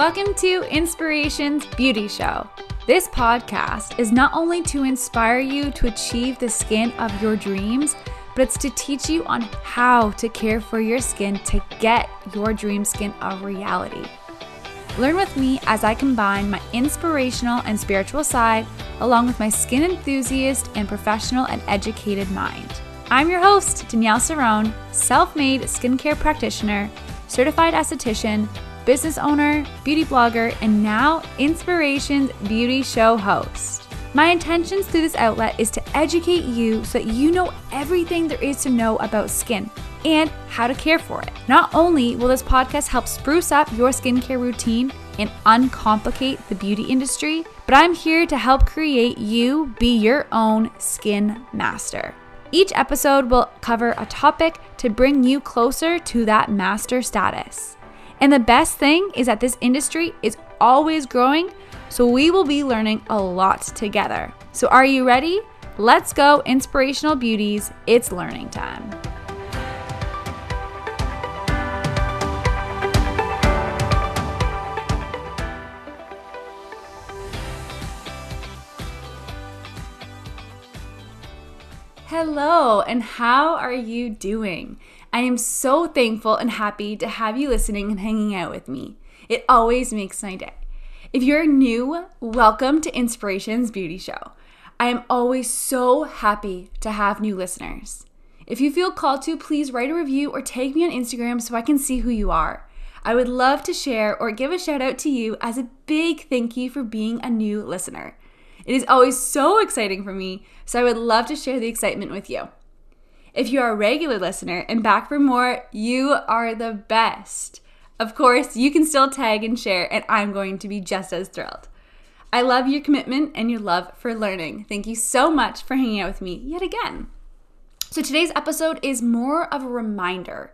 Welcome to Inspirations Beauty Show. This podcast is not only to inspire you to achieve the skin of your dreams, but it's to teach you on how to care for your skin to get your dream skin a reality. Learn with me as I combine my inspirational and spiritual side along with my skin enthusiast and professional and educated mind. I'm your host, Danielle Cerrone, self made skincare practitioner, certified esthetician, business owner, beauty blogger, and now Inspirations Beauty Show host. My intentions through this outlet is to educate you so that you know everything there is to know about skin and how to care for it. Not only will this podcast help spruce up your skincare routine and uncomplicate the beauty industry, but I'm here to help create you be your own skin master. Each episode will cover a topic to bring you closer to that master status. And the best thing is that this industry is always growing, so we will be learning a lot together. So, are you ready? Let's go, inspirational beauties. It's learning time. Hello, and how are you doing? I am so thankful and happy to have you listening and hanging out with me. It always makes my day. If you're new, welcome to Inspirations Beauty Show. I am always so happy to have new listeners. If you feel called to, please write a review or tag me on Instagram so I can see who you are. I would love to share or give a shout out to you as a big thank you for being a new listener. It is always so exciting for me, so I would love to share the excitement with you. If you are a regular listener and back for more, you are the best. Of course, you can still tag and share, and I'm going to be just as thrilled. I love your commitment and your love for learning. Thank you so much for hanging out with me yet again. So, today's episode is more of a reminder.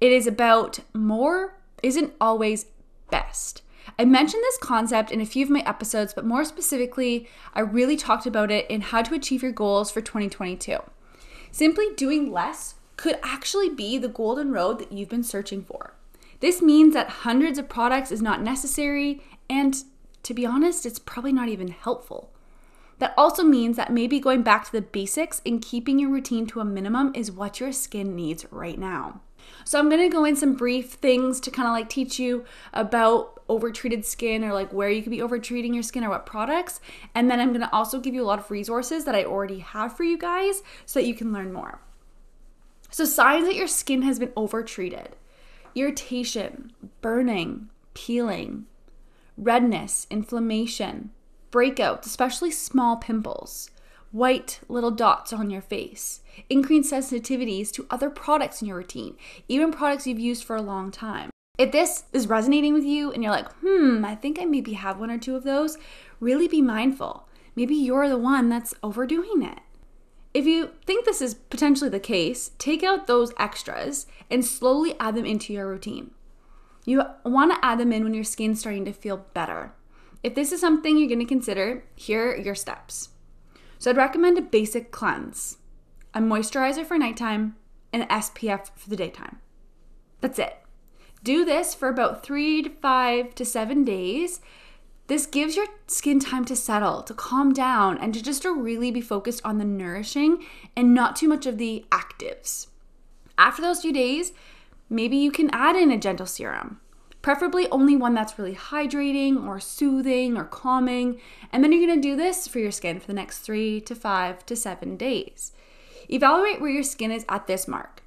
It is about more isn't always best. I mentioned this concept in a few of my episodes, but more specifically, I really talked about it in how to achieve your goals for 2022. Simply doing less could actually be the golden road that you've been searching for. This means that hundreds of products is not necessary, and to be honest, it's probably not even helpful. That also means that maybe going back to the basics and keeping your routine to a minimum is what your skin needs right now. So, I'm gonna go in some brief things to kind of like teach you about overtreated skin or like where you could be overtreating your skin or what products. And then I'm gonna also give you a lot of resources that I already have for you guys so that you can learn more. So, signs that your skin has been overtreated irritation, burning, peeling, redness, inflammation, breakouts, especially small pimples white little dots on your face, increased sensitivities to other products in your routine, even products you've used for a long time. If this is resonating with you and you're like, hmm, I think I maybe have one or two of those, really be mindful. Maybe you're the one that's overdoing it. If you think this is potentially the case, take out those extras and slowly add them into your routine. You want to add them in when your skin's starting to feel better. If this is something you're going to consider, here are your steps. So I'd recommend a basic cleanse, a moisturizer for nighttime, and an SPF for the daytime. That's it. Do this for about three to five to seven days. This gives your skin time to settle, to calm down, and to just to really be focused on the nourishing and not too much of the actives. After those few days, maybe you can add in a gentle serum preferably only one that's really hydrating or soothing or calming. And then you're gonna do this for your skin for the next three to five to seven days. Evaluate where your skin is at this mark.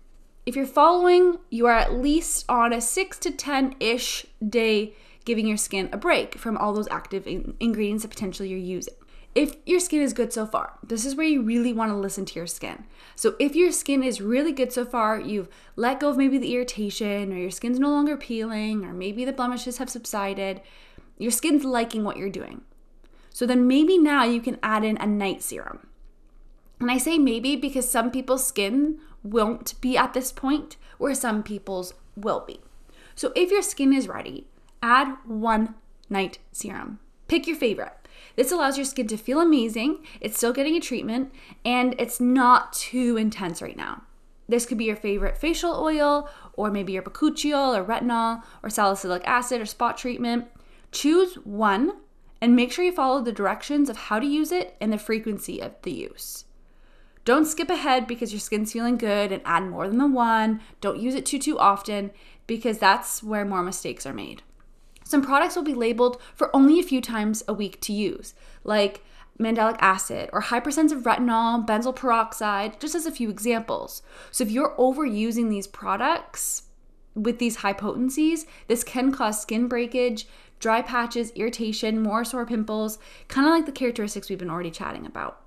If you're following, you are at least on a six to 10 ish day giving your skin a break from all those active in- ingredients that potentially you're using if your skin is good so far, this is where you really want to listen to your skin. So, if your skin is really good so far, you've let go of maybe the irritation, or your skin's no longer peeling, or maybe the blemishes have subsided, your skin's liking what you're doing. So, then maybe now you can add in a night serum. And I say maybe because some people's skin won't be at this point, where some people's will be. So, if your skin is ready, add one night serum. Pick your favorite. This allows your skin to feel amazing, it's still getting a treatment, and it's not too intense right now. This could be your favorite facial oil, or maybe your bakuchiol or retinol, or salicylic acid or spot treatment. Choose one and make sure you follow the directions of how to use it and the frequency of the use. Don't skip ahead because your skin's feeling good and add more than the one. Don't use it too too often because that's where more mistakes are made. Some products will be labeled for only a few times a week to use, like mandelic acid or high percents of retinol, benzoyl peroxide, just as a few examples. So if you're overusing these products with these high potencies, this can cause skin breakage, dry patches, irritation, more sore pimples, kind of like the characteristics we've been already chatting about.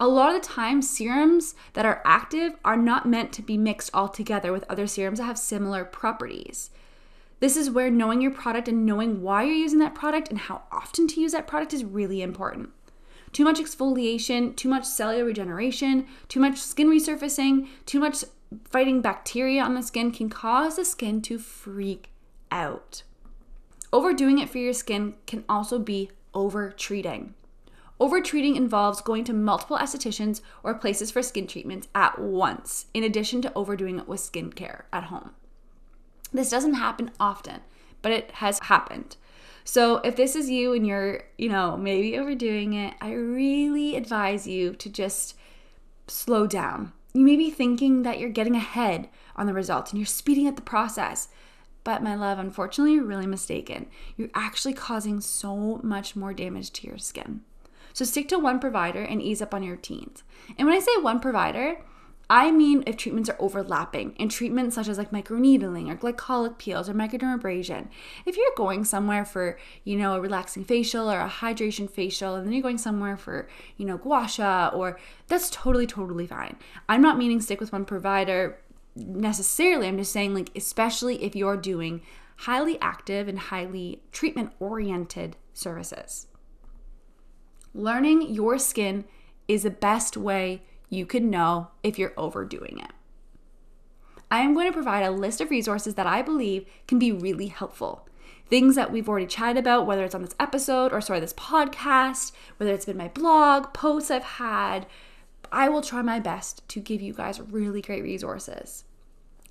A lot of the time, serums that are active are not meant to be mixed all together with other serums that have similar properties. This is where knowing your product and knowing why you're using that product and how often to use that product is really important. Too much exfoliation, too much cellular regeneration, too much skin resurfacing, too much fighting bacteria on the skin can cause the skin to freak out. Overdoing it for your skin can also be over treating. Overtreating involves going to multiple estheticians or places for skin treatments at once, in addition to overdoing it with skincare at home. This doesn't happen often, but it has happened. So if this is you and you're, you know, maybe overdoing it, I really advise you to just slow down. You may be thinking that you're getting ahead on the results and you're speeding up the process. But my love, unfortunately, you're really mistaken. You're actually causing so much more damage to your skin. So stick to one provider and ease up on your routines. And when I say one provider, I mean if treatments are overlapping and treatments such as like microneedling or glycolic peels or microdermabrasion. If you're going somewhere for, you know, a relaxing facial or a hydration facial and then you're going somewhere for, you know, gua sha or that's totally totally fine. I'm not meaning stick with one provider necessarily. I'm just saying like especially if you're doing highly active and highly treatment oriented services. Learning your skin is the best way you can know if you're overdoing it. I am going to provide a list of resources that I believe can be really helpful. Things that we've already chatted about, whether it's on this episode or sorry, this podcast, whether it's been my blog, posts I've had, I will try my best to give you guys really great resources.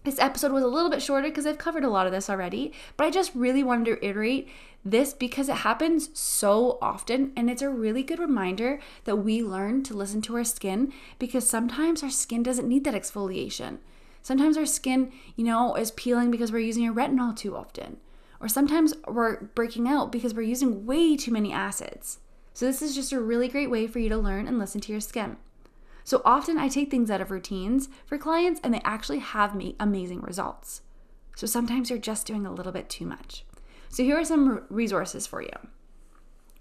This episode was a little bit shorter because I've covered a lot of this already, but I just really wanted to iterate this because it happens so often and it's a really good reminder that we learn to listen to our skin because sometimes our skin doesn't need that exfoliation. Sometimes our skin, you know, is peeling because we're using our retinol too often. Or sometimes we're breaking out because we're using way too many acids. So, this is just a really great way for you to learn and listen to your skin. So often I take things out of routines for clients and they actually have me amazing results. So sometimes you're just doing a little bit too much. So here are some resources for you.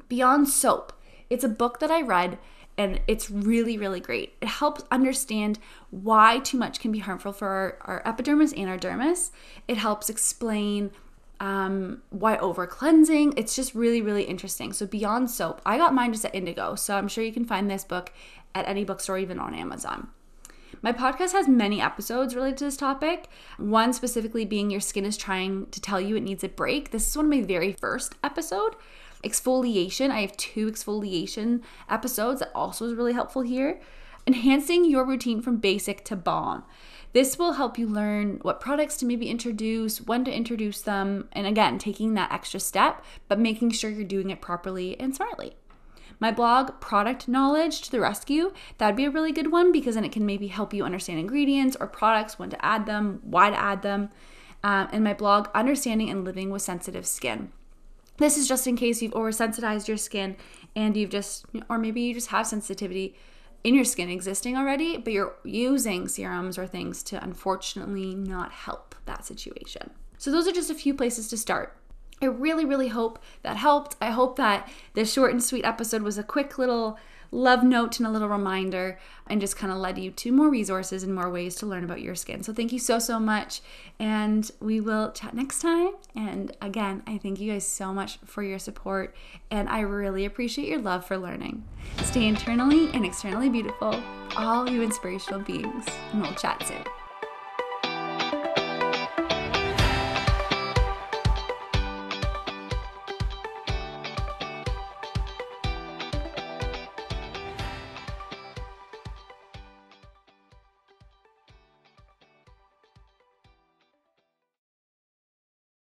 Beyond Soap. It's a book that I read and it's really, really great. It helps understand why too much can be harmful for our, our epidermis and our dermis. It helps explain um, why over cleansing. It's just really, really interesting. So, Beyond Soap, I got mine just at Indigo. So, I'm sure you can find this book at any bookstore, even on Amazon. My podcast has many episodes related to this topic. One specifically being Your Skin is Trying to Tell You It Needs a Break. This is one of my very first episode. Exfoliation. I have two exfoliation episodes that also is really helpful here. Enhancing your routine from basic to bomb. This will help you learn what products to maybe introduce, when to introduce them, and again, taking that extra step, but making sure you're doing it properly and smartly. My blog, Product Knowledge to the Rescue, that'd be a really good one because then it can maybe help you understand ingredients or products, when to add them, why to add them. Um, and my blog, Understanding and Living with Sensitive Skin. This is just in case you've oversensitized your skin and you've just, or maybe you just have sensitivity in your skin existing already, but you're using serums or things to unfortunately not help that situation. So, those are just a few places to start. I really, really hope that helped. I hope that this short and sweet episode was a quick little love note and a little reminder and just kind of led you to more resources and more ways to learn about your skin. So thank you so, so much. And we will chat next time. And again, I thank you guys so much for your support. And I really appreciate your love for learning. Stay internally and externally beautiful, all you inspirational beings. And we'll chat soon.